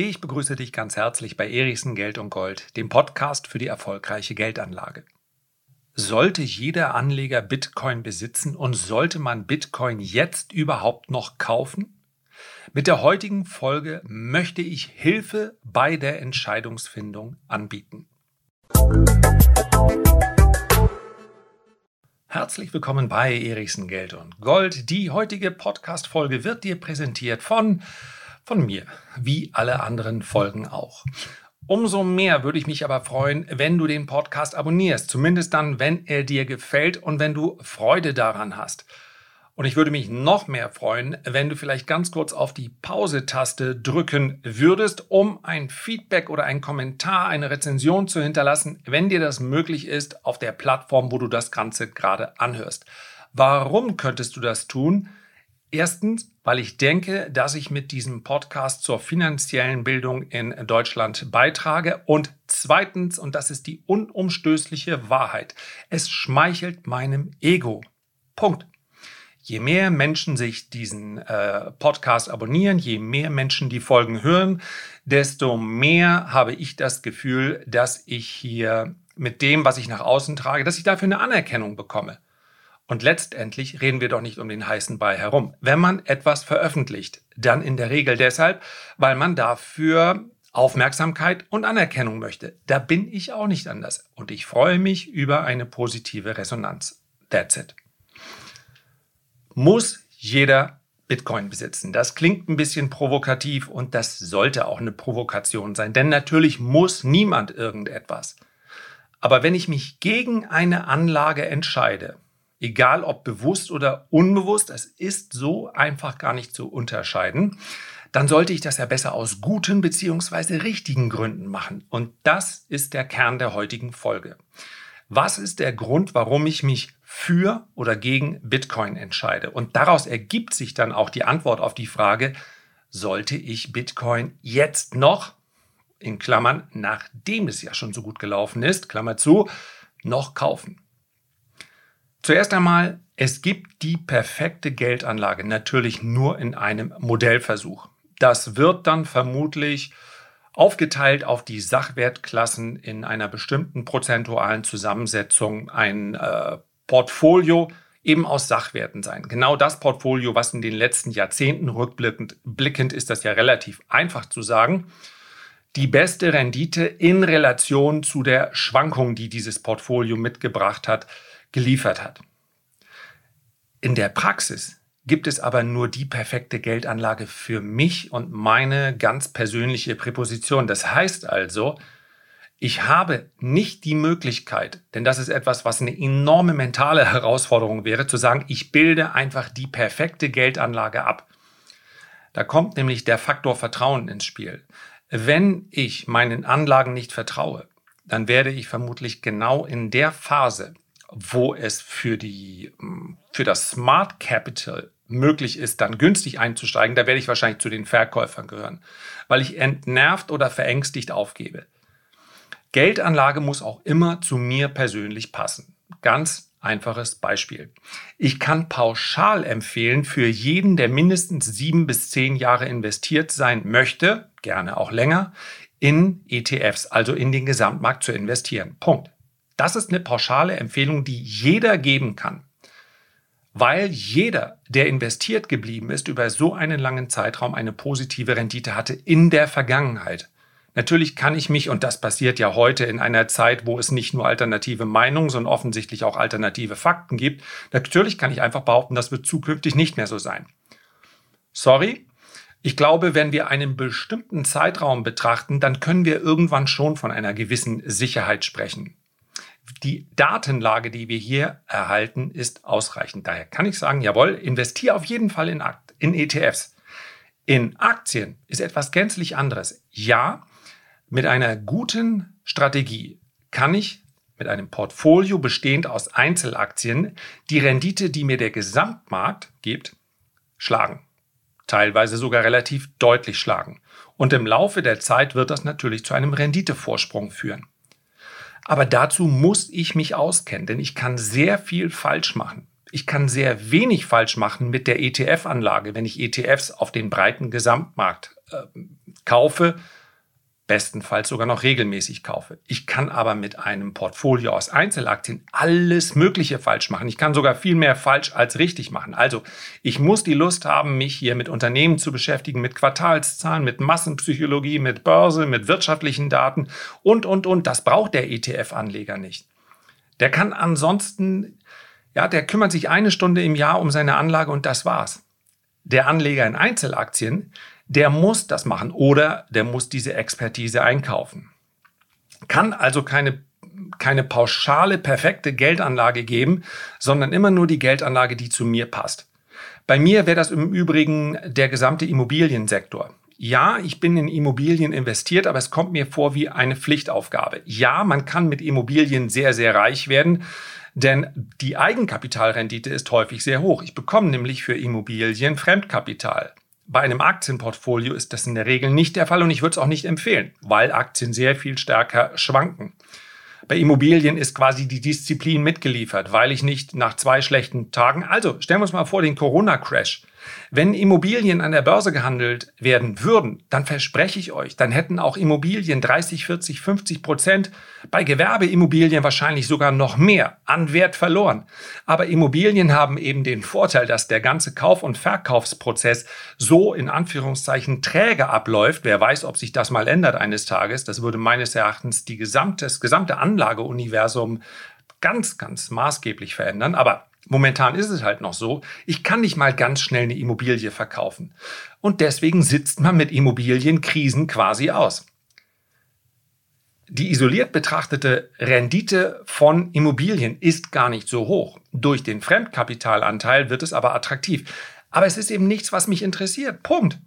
Ich begrüße dich ganz herzlich bei Erichsen Geld und Gold, dem Podcast für die erfolgreiche Geldanlage. Sollte jeder Anleger Bitcoin besitzen und sollte man Bitcoin jetzt überhaupt noch kaufen? Mit der heutigen Folge möchte ich Hilfe bei der Entscheidungsfindung anbieten. Herzlich willkommen bei Erichsen Geld und Gold. Die heutige Podcast-Folge wird dir präsentiert von von mir, wie alle anderen Folgen auch. Umso mehr würde ich mich aber freuen, wenn du den Podcast abonnierst, zumindest dann, wenn er dir gefällt und wenn du Freude daran hast. Und ich würde mich noch mehr freuen, wenn du vielleicht ganz kurz auf die Pause-Taste drücken würdest, um ein Feedback oder einen Kommentar, eine Rezension zu hinterlassen, wenn dir das möglich ist, auf der Plattform, wo du das Ganze gerade anhörst. Warum könntest du das tun? Erstens, weil ich denke, dass ich mit diesem Podcast zur finanziellen Bildung in Deutschland beitrage. Und zweitens, und das ist die unumstößliche Wahrheit, es schmeichelt meinem Ego. Punkt. Je mehr Menschen sich diesen äh, Podcast abonnieren, je mehr Menschen die Folgen hören, desto mehr habe ich das Gefühl, dass ich hier mit dem, was ich nach außen trage, dass ich dafür eine Anerkennung bekomme. Und letztendlich reden wir doch nicht um den heißen Ball herum. Wenn man etwas veröffentlicht, dann in der Regel deshalb, weil man dafür Aufmerksamkeit und Anerkennung möchte. Da bin ich auch nicht anders. Und ich freue mich über eine positive Resonanz. That's it. Muss jeder Bitcoin besitzen? Das klingt ein bisschen provokativ und das sollte auch eine Provokation sein. Denn natürlich muss niemand irgendetwas. Aber wenn ich mich gegen eine Anlage entscheide, egal ob bewusst oder unbewusst, es ist so einfach gar nicht zu unterscheiden, dann sollte ich das ja besser aus guten bzw. richtigen Gründen machen. Und das ist der Kern der heutigen Folge. Was ist der Grund, warum ich mich für oder gegen Bitcoin entscheide? Und daraus ergibt sich dann auch die Antwort auf die Frage, sollte ich Bitcoin jetzt noch, in Klammern, nachdem es ja schon so gut gelaufen ist, Klammer zu, noch kaufen? Zuerst einmal, es gibt die perfekte Geldanlage natürlich nur in einem Modellversuch. Das wird dann vermutlich aufgeteilt auf die Sachwertklassen in einer bestimmten prozentualen Zusammensetzung ein äh, Portfolio eben aus Sachwerten sein. Genau das Portfolio, was in den letzten Jahrzehnten rückblickend blickend ist das ja relativ einfach zu sagen. Die beste Rendite in Relation zu der Schwankung, die dieses Portfolio mitgebracht hat, geliefert hat. In der Praxis gibt es aber nur die perfekte Geldanlage für mich und meine ganz persönliche Präposition. Das heißt also, ich habe nicht die Möglichkeit, denn das ist etwas, was eine enorme mentale Herausforderung wäre, zu sagen, ich bilde einfach die perfekte Geldanlage ab. Da kommt nämlich der Faktor Vertrauen ins Spiel. Wenn ich meinen Anlagen nicht vertraue, dann werde ich vermutlich genau in der Phase, wo es für, die, hm, für das Smart Capital möglich ist, dann günstig einzusteigen, da werde ich wahrscheinlich zu den Verkäufern gehören, weil ich entnervt oder verängstigt aufgebe. Geldanlage muss auch immer zu mir persönlich passen. Ganz einfaches Beispiel. Ich kann pauschal empfehlen, für jeden, der mindestens sieben bis zehn Jahre investiert sein möchte, gerne auch länger, in ETFs, also in den Gesamtmarkt zu investieren. Punkt. Das ist eine pauschale Empfehlung, die jeder geben kann. Weil jeder, der investiert geblieben ist, über so einen langen Zeitraum eine positive Rendite hatte in der Vergangenheit. Natürlich kann ich mich, und das passiert ja heute in einer Zeit, wo es nicht nur alternative Meinungen, sondern offensichtlich auch alternative Fakten gibt, natürlich kann ich einfach behaupten, das wird zukünftig nicht mehr so sein. Sorry, ich glaube, wenn wir einen bestimmten Zeitraum betrachten, dann können wir irgendwann schon von einer gewissen Sicherheit sprechen die Datenlage, die wir hier erhalten, ist ausreichend. Daher kann ich sagen, jawohl, investiere auf jeden Fall in, in ETFs. In Aktien ist etwas gänzlich anderes. Ja, mit einer guten Strategie kann ich mit einem Portfolio bestehend aus Einzelaktien die Rendite, die mir der Gesamtmarkt gibt, schlagen. Teilweise sogar relativ deutlich schlagen. Und im Laufe der Zeit wird das natürlich zu einem Renditevorsprung führen. Aber dazu muss ich mich auskennen, denn ich kann sehr viel falsch machen. Ich kann sehr wenig falsch machen mit der ETF-Anlage, wenn ich ETFs auf den breiten Gesamtmarkt äh, kaufe, bestenfalls sogar noch regelmäßig kaufe. Ich kann aber mit einem Portfolio aus Einzelaktien alles Mögliche falsch machen. Ich kann sogar viel mehr falsch als richtig machen. Also ich muss die Lust haben, mich hier mit Unternehmen zu beschäftigen, mit Quartalszahlen, mit Massenpsychologie, mit Börse, mit wirtschaftlichen Daten und, und, und. Das braucht der ETF-Anleger nicht. Der kann ansonsten, ja, der kümmert sich eine Stunde im Jahr um seine Anlage und das war's. Der Anleger in Einzelaktien, der muss das machen oder der muss diese Expertise einkaufen. Kann also keine, keine pauschale, perfekte Geldanlage geben, sondern immer nur die Geldanlage, die zu mir passt. Bei mir wäre das im Übrigen der gesamte Immobiliensektor. Ja, ich bin in Immobilien investiert, aber es kommt mir vor wie eine Pflichtaufgabe. Ja, man kann mit Immobilien sehr, sehr reich werden, denn die Eigenkapitalrendite ist häufig sehr hoch. Ich bekomme nämlich für Immobilien Fremdkapital. Bei einem Aktienportfolio ist das in der Regel nicht der Fall und ich würde es auch nicht empfehlen, weil Aktien sehr viel stärker schwanken. Bei Immobilien ist quasi die Disziplin mitgeliefert, weil ich nicht nach zwei schlechten Tagen, also stellen wir uns mal vor, den Corona-Crash. Wenn Immobilien an der Börse gehandelt werden würden, dann verspreche ich euch, dann hätten auch Immobilien 30, 40, 50 Prozent, bei Gewerbeimmobilien wahrscheinlich sogar noch mehr an Wert verloren. Aber Immobilien haben eben den Vorteil, dass der ganze Kauf- und Verkaufsprozess so in Anführungszeichen träge abläuft. Wer weiß, ob sich das mal ändert eines Tages. Das würde meines Erachtens die gesamte, das gesamte Anlageuniversum ganz, ganz maßgeblich verändern. Aber Momentan ist es halt noch so, ich kann nicht mal ganz schnell eine Immobilie verkaufen. Und deswegen sitzt man mit Immobilienkrisen quasi aus. Die isoliert betrachtete Rendite von Immobilien ist gar nicht so hoch. Durch den Fremdkapitalanteil wird es aber attraktiv. Aber es ist eben nichts, was mich interessiert. Punkt.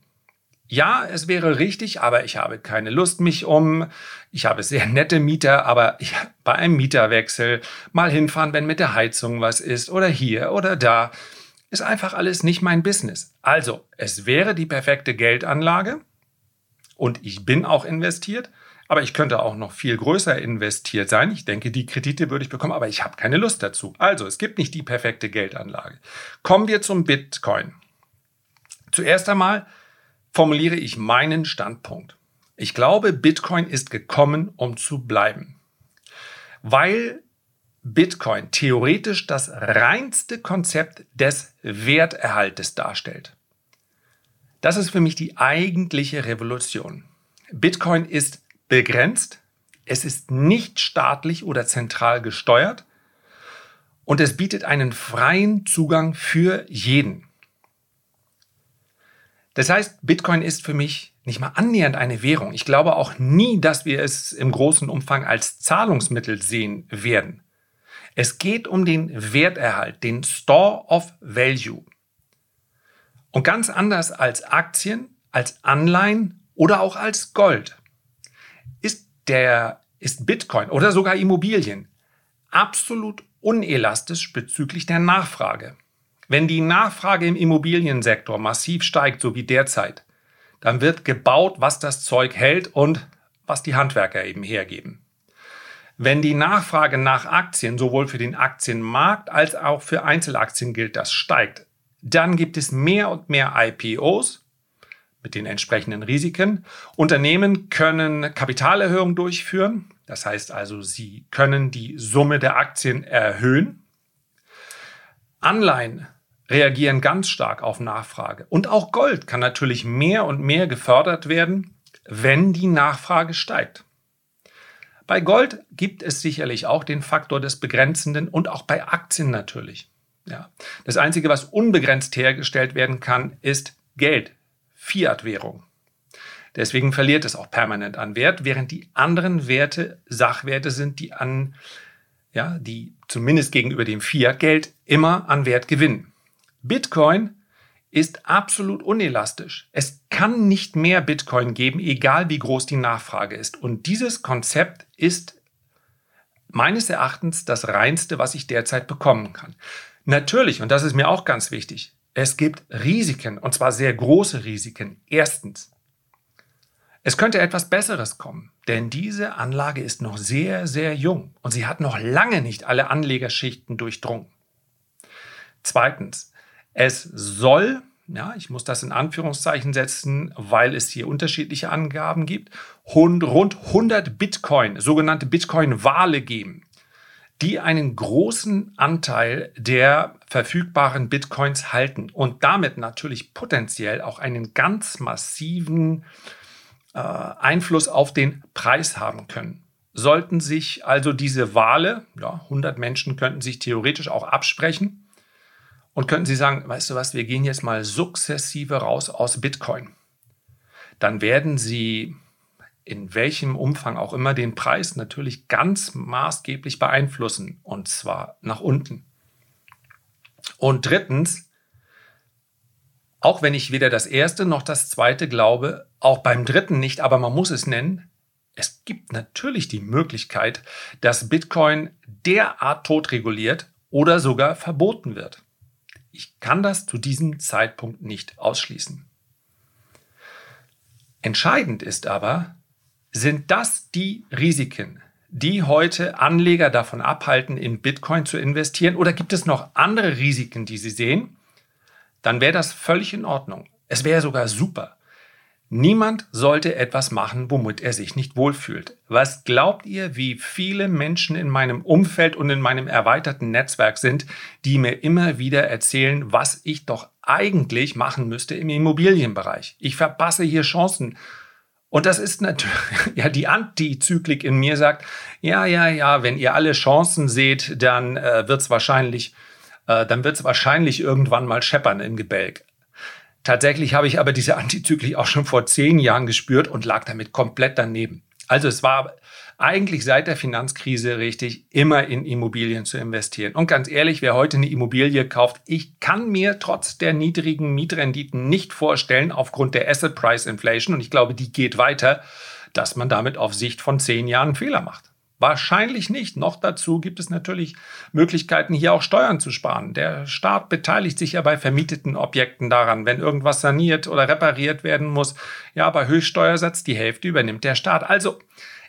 Ja, es wäre richtig, aber ich habe keine Lust mich um. Ich habe sehr nette Mieter, aber ich, bei einem Mieterwechsel mal hinfahren, wenn mit der Heizung was ist oder hier oder da, ist einfach alles nicht mein Business. Also, es wäre die perfekte Geldanlage und ich bin auch investiert, aber ich könnte auch noch viel größer investiert sein. Ich denke, die Kredite würde ich bekommen, aber ich habe keine Lust dazu. Also, es gibt nicht die perfekte Geldanlage. Kommen wir zum Bitcoin. Zuerst einmal, formuliere ich meinen Standpunkt. Ich glaube, Bitcoin ist gekommen, um zu bleiben. Weil Bitcoin theoretisch das reinste Konzept des Werterhaltes darstellt. Das ist für mich die eigentliche Revolution. Bitcoin ist begrenzt, es ist nicht staatlich oder zentral gesteuert und es bietet einen freien Zugang für jeden. Das heißt, Bitcoin ist für mich nicht mal annähernd eine Währung. Ich glaube auch nie, dass wir es im großen Umfang als Zahlungsmittel sehen werden. Es geht um den Werterhalt, den Store of Value. Und ganz anders als Aktien, als Anleihen oder auch als Gold ist der ist Bitcoin oder sogar Immobilien absolut unelastisch bezüglich der Nachfrage. Wenn die Nachfrage im Immobiliensektor massiv steigt, so wie derzeit, dann wird gebaut, was das Zeug hält und was die Handwerker eben hergeben. Wenn die Nachfrage nach Aktien sowohl für den Aktienmarkt als auch für Einzelaktien gilt, das steigt, dann gibt es mehr und mehr IPOs mit den entsprechenden Risiken. Unternehmen können Kapitalerhöhungen durchführen, das heißt also, sie können die Summe der Aktien erhöhen. Anleihen reagieren ganz stark auf Nachfrage. Und auch Gold kann natürlich mehr und mehr gefördert werden, wenn die Nachfrage steigt. Bei Gold gibt es sicherlich auch den Faktor des Begrenzenden und auch bei Aktien natürlich. Ja. Das Einzige, was unbegrenzt hergestellt werden kann, ist Geld, Fiat-Währung. Deswegen verliert es auch permanent an Wert, während die anderen Werte Sachwerte sind, die an, ja, die zumindest gegenüber dem Fiat-Geld immer an Wert gewinnen. Bitcoin ist absolut unelastisch. Es kann nicht mehr Bitcoin geben, egal wie groß die Nachfrage ist. Und dieses Konzept ist meines Erachtens das reinste, was ich derzeit bekommen kann. Natürlich, und das ist mir auch ganz wichtig, es gibt Risiken, und zwar sehr große Risiken. Erstens, es könnte etwas Besseres kommen, denn diese Anlage ist noch sehr, sehr jung und sie hat noch lange nicht alle Anlegerschichten durchdrungen. Zweitens, es soll ja, ich muss das in Anführungszeichen setzen, weil es hier unterschiedliche Angaben gibt, rund 100 Bitcoin, sogenannte Bitcoin-Wale geben, die einen großen Anteil der verfügbaren Bitcoins halten und damit natürlich potenziell auch einen ganz massiven äh, Einfluss auf den Preis haben können. Sollten sich also diese Wale, ja, 100 Menschen könnten sich theoretisch auch absprechen und könnten sie sagen, weißt du was, wir gehen jetzt mal sukzessive raus aus Bitcoin. Dann werden sie in welchem Umfang auch immer den Preis natürlich ganz maßgeblich beeinflussen und zwar nach unten. Und drittens, auch wenn ich weder das erste noch das zweite glaube, auch beim dritten nicht, aber man muss es nennen, es gibt natürlich die Möglichkeit, dass Bitcoin derart totreguliert oder sogar verboten wird. Ich kann das zu diesem Zeitpunkt nicht ausschließen. Entscheidend ist aber, sind das die Risiken, die heute Anleger davon abhalten, in Bitcoin zu investieren? Oder gibt es noch andere Risiken, die Sie sehen? Dann wäre das völlig in Ordnung. Es wäre sogar super. Niemand sollte etwas machen, womit er sich nicht wohlfühlt. Was glaubt ihr, wie viele Menschen in meinem Umfeld und in meinem erweiterten Netzwerk sind, die mir immer wieder erzählen, was ich doch eigentlich machen müsste im Immobilienbereich? Ich verpasse hier Chancen. Und das ist natürlich, ja, die Antizyklik in mir sagt, ja, ja, ja, wenn ihr alle Chancen seht, dann äh, wird es wahrscheinlich, äh, dann wird es wahrscheinlich irgendwann mal scheppern im Gebälk. Tatsächlich habe ich aber diese Antizyklik auch schon vor zehn Jahren gespürt und lag damit komplett daneben. Also es war eigentlich seit der Finanzkrise richtig, immer in Immobilien zu investieren. Und ganz ehrlich, wer heute eine Immobilie kauft, ich kann mir trotz der niedrigen Mietrenditen nicht vorstellen, aufgrund der Asset Price Inflation, und ich glaube, die geht weiter, dass man damit auf Sicht von zehn Jahren Fehler macht. Wahrscheinlich nicht. Noch dazu gibt es natürlich Möglichkeiten, hier auch Steuern zu sparen. Der Staat beteiligt sich ja bei vermieteten Objekten daran. Wenn irgendwas saniert oder repariert werden muss, ja, bei Höchststeuersatz die Hälfte übernimmt der Staat. Also,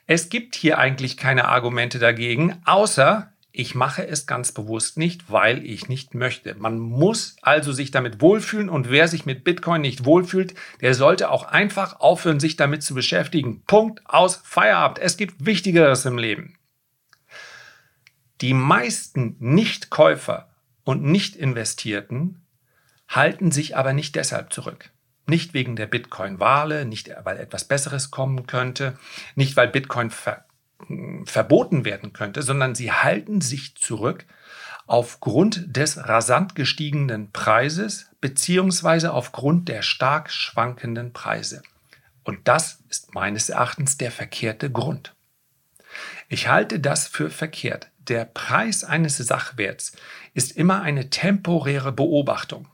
es gibt hier eigentlich keine Argumente dagegen, außer ich mache es ganz bewusst nicht, weil ich nicht möchte. Man muss also sich damit wohlfühlen und wer sich mit Bitcoin nicht wohlfühlt, der sollte auch einfach aufhören, sich damit zu beschäftigen. Punkt aus Feierabend. Es gibt Wichtigeres im Leben. Die meisten Nichtkäufer und Nicht-Investierten halten sich aber nicht deshalb zurück. Nicht wegen der Bitcoin-Wale, nicht weil etwas Besseres kommen könnte, nicht weil Bitcoin ver verboten werden könnte, sondern sie halten sich zurück aufgrund des rasant gestiegenen Preises beziehungsweise aufgrund der stark schwankenden Preise. Und das ist meines Erachtens der verkehrte Grund. Ich halte das für verkehrt. Der Preis eines Sachwerts ist immer eine temporäre Beobachtung.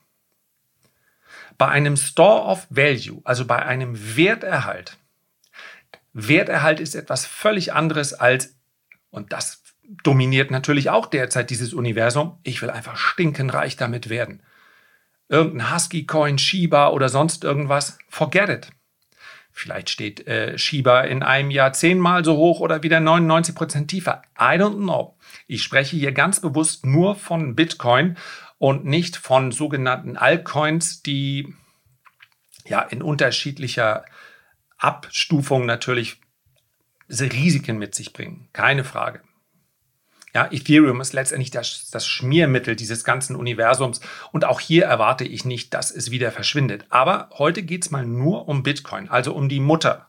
Bei einem Store of Value, also bei einem Werterhalt, Werterhalt ist etwas völlig anderes als, und das dominiert natürlich auch derzeit dieses Universum, ich will einfach stinkenreich damit werden. Irgendein Husky-Coin, Shiba oder sonst irgendwas, forget it. Vielleicht steht äh, Shiba in einem Jahr zehnmal so hoch oder wieder 99 Prozent tiefer. I don't know. Ich spreche hier ganz bewusst nur von Bitcoin und nicht von sogenannten Altcoins, die ja in unterschiedlicher Abstufung natürlich Risiken mit sich bringen. Keine Frage. Ja, Ethereum ist letztendlich das, das, Schmiermittel dieses ganzen Universums und auch hier erwarte ich nicht, dass es wieder verschwindet. Aber heute geht es mal nur um Bitcoin, also um die Mutter.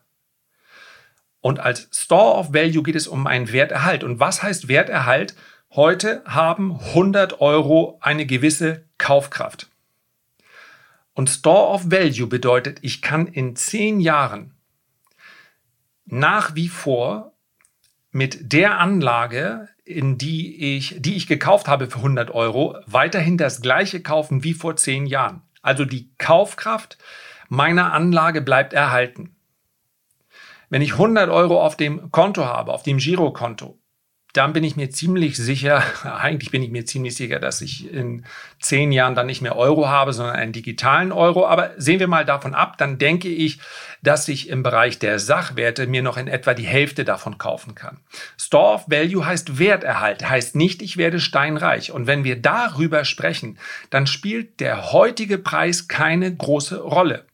Und als Store of Value geht es um einen Werterhalt. Und was heißt Werterhalt? Heute haben 100 Euro eine gewisse Kaufkraft. Und Store of Value bedeutet, ich kann in 10 Jahren nach wie vor mit der Anlage, in die ich, die ich gekauft habe für 100 Euro, weiterhin das gleiche kaufen wie vor 10 Jahren. Also die Kaufkraft meiner Anlage bleibt erhalten. Wenn ich 100 Euro auf dem Konto habe, auf dem Girokonto, dann bin ich mir ziemlich sicher, eigentlich bin ich mir ziemlich sicher, dass ich in zehn Jahren dann nicht mehr Euro habe, sondern einen digitalen Euro. Aber sehen wir mal davon ab, dann denke ich, dass ich im Bereich der Sachwerte mir noch in etwa die Hälfte davon kaufen kann. Store of Value heißt Werterhalt, heißt nicht, ich werde steinreich. Und wenn wir darüber sprechen, dann spielt der heutige Preis keine große Rolle.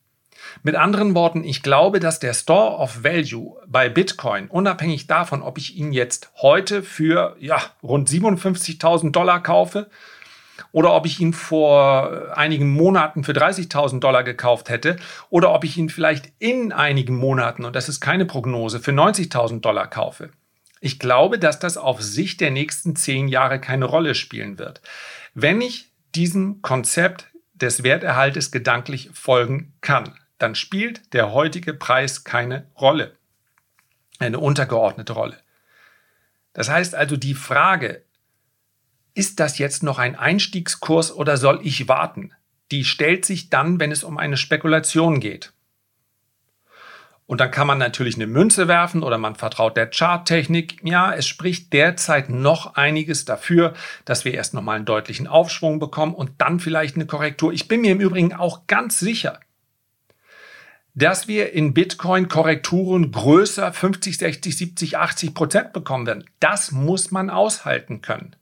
Mit anderen Worten, ich glaube, dass der Store of Value bei Bitcoin, unabhängig davon, ob ich ihn jetzt heute für ja, rund 57.000 Dollar kaufe oder ob ich ihn vor einigen Monaten für 30.000 Dollar gekauft hätte oder ob ich ihn vielleicht in einigen Monaten, und das ist keine Prognose, für 90.000 Dollar kaufe. Ich glaube, dass das auf Sicht der nächsten zehn Jahre keine Rolle spielen wird. Wenn ich diesem Konzept des Werterhaltes gedanklich folgen kann dann spielt der heutige Preis keine Rolle, eine untergeordnete Rolle. Das heißt also die Frage, ist das jetzt noch ein Einstiegskurs oder soll ich warten? Die stellt sich dann, wenn es um eine Spekulation geht. Und dann kann man natürlich eine Münze werfen oder man vertraut der Charttechnik. Ja, es spricht derzeit noch einiges dafür, dass wir erst nochmal einen deutlichen Aufschwung bekommen und dann vielleicht eine Korrektur. Ich bin mir im Übrigen auch ganz sicher, dass wir in Bitcoin Korrekturen größer 50, 60, 70, 80 Prozent bekommen werden. Das muss man aushalten können.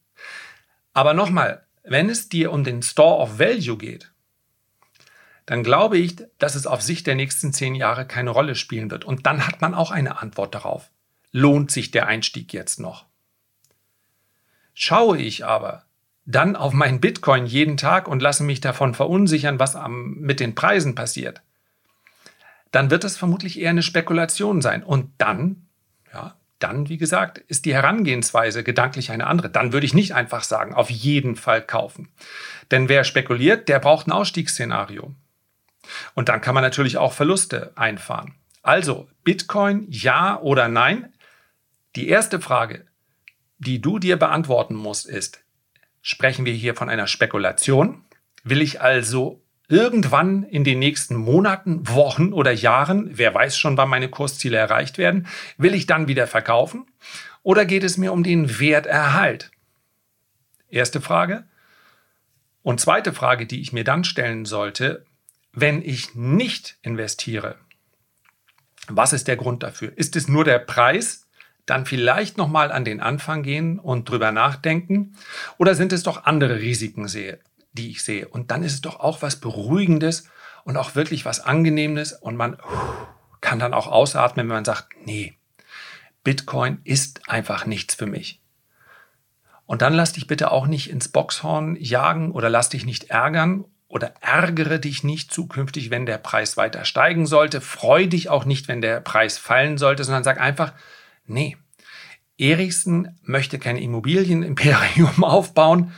Aber nochmal, wenn es dir um den Store of Value geht, dann glaube ich, dass es auf Sicht der nächsten zehn Jahre keine Rolle spielen wird. Und dann hat man auch eine Antwort darauf. Lohnt sich der Einstieg jetzt noch? Schaue ich aber dann auf meinen Bitcoin jeden Tag und lasse mich davon verunsichern, was am, mit den Preisen passiert, dann wird es vermutlich eher eine Spekulation sein. Und dann, ja, dann, wie gesagt, ist die Herangehensweise gedanklich eine andere. Dann würde ich nicht einfach sagen, auf jeden Fall kaufen. Denn wer spekuliert, der braucht ein Ausstiegsszenario. Und dann kann man natürlich auch Verluste einfahren. Also, Bitcoin, ja oder nein? Die erste Frage, die du dir beantworten musst, ist, sprechen wir hier von einer Spekulation? Will ich also irgendwann in den nächsten Monaten, Wochen oder Jahren, wer weiß schon, wann meine Kursziele erreicht werden, will ich dann wieder verkaufen? Oder geht es mir um den Werterhalt? Erste Frage. Und zweite Frage, die ich mir dann stellen sollte, wenn ich nicht investiere, was ist der Grund dafür? Ist es nur der Preis? Dann vielleicht nochmal an den Anfang gehen und drüber nachdenken? Oder sind es doch andere Risiken sehe? Die ich sehe. Und dann ist es doch auch was Beruhigendes und auch wirklich was Angenehmes und man kann dann auch ausatmen, wenn man sagt, nee, Bitcoin ist einfach nichts für mich. Und dann lass dich bitte auch nicht ins Boxhorn jagen oder lass dich nicht ärgern oder ärgere dich nicht zukünftig, wenn der Preis weiter steigen sollte. Freu dich auch nicht, wenn der Preis fallen sollte, sondern sag einfach, nee, Erichsen möchte kein Immobilienimperium aufbauen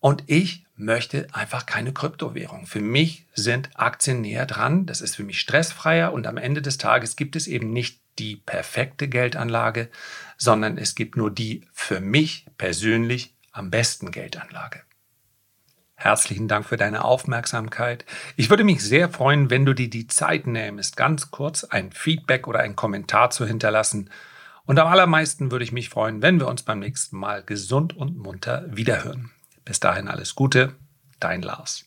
und ich möchte einfach keine Kryptowährung. Für mich sind Aktien näher dran. Das ist für mich stressfreier und am Ende des Tages gibt es eben nicht die perfekte Geldanlage, sondern es gibt nur die für mich persönlich am besten Geldanlage. Herzlichen Dank für deine Aufmerksamkeit. Ich würde mich sehr freuen, wenn du dir die Zeit nähmest, ganz kurz ein Feedback oder einen Kommentar zu hinterlassen. Und am allermeisten würde ich mich freuen, wenn wir uns beim nächsten Mal gesund und munter wiederhören. Bis dahin alles Gute, dein Lars.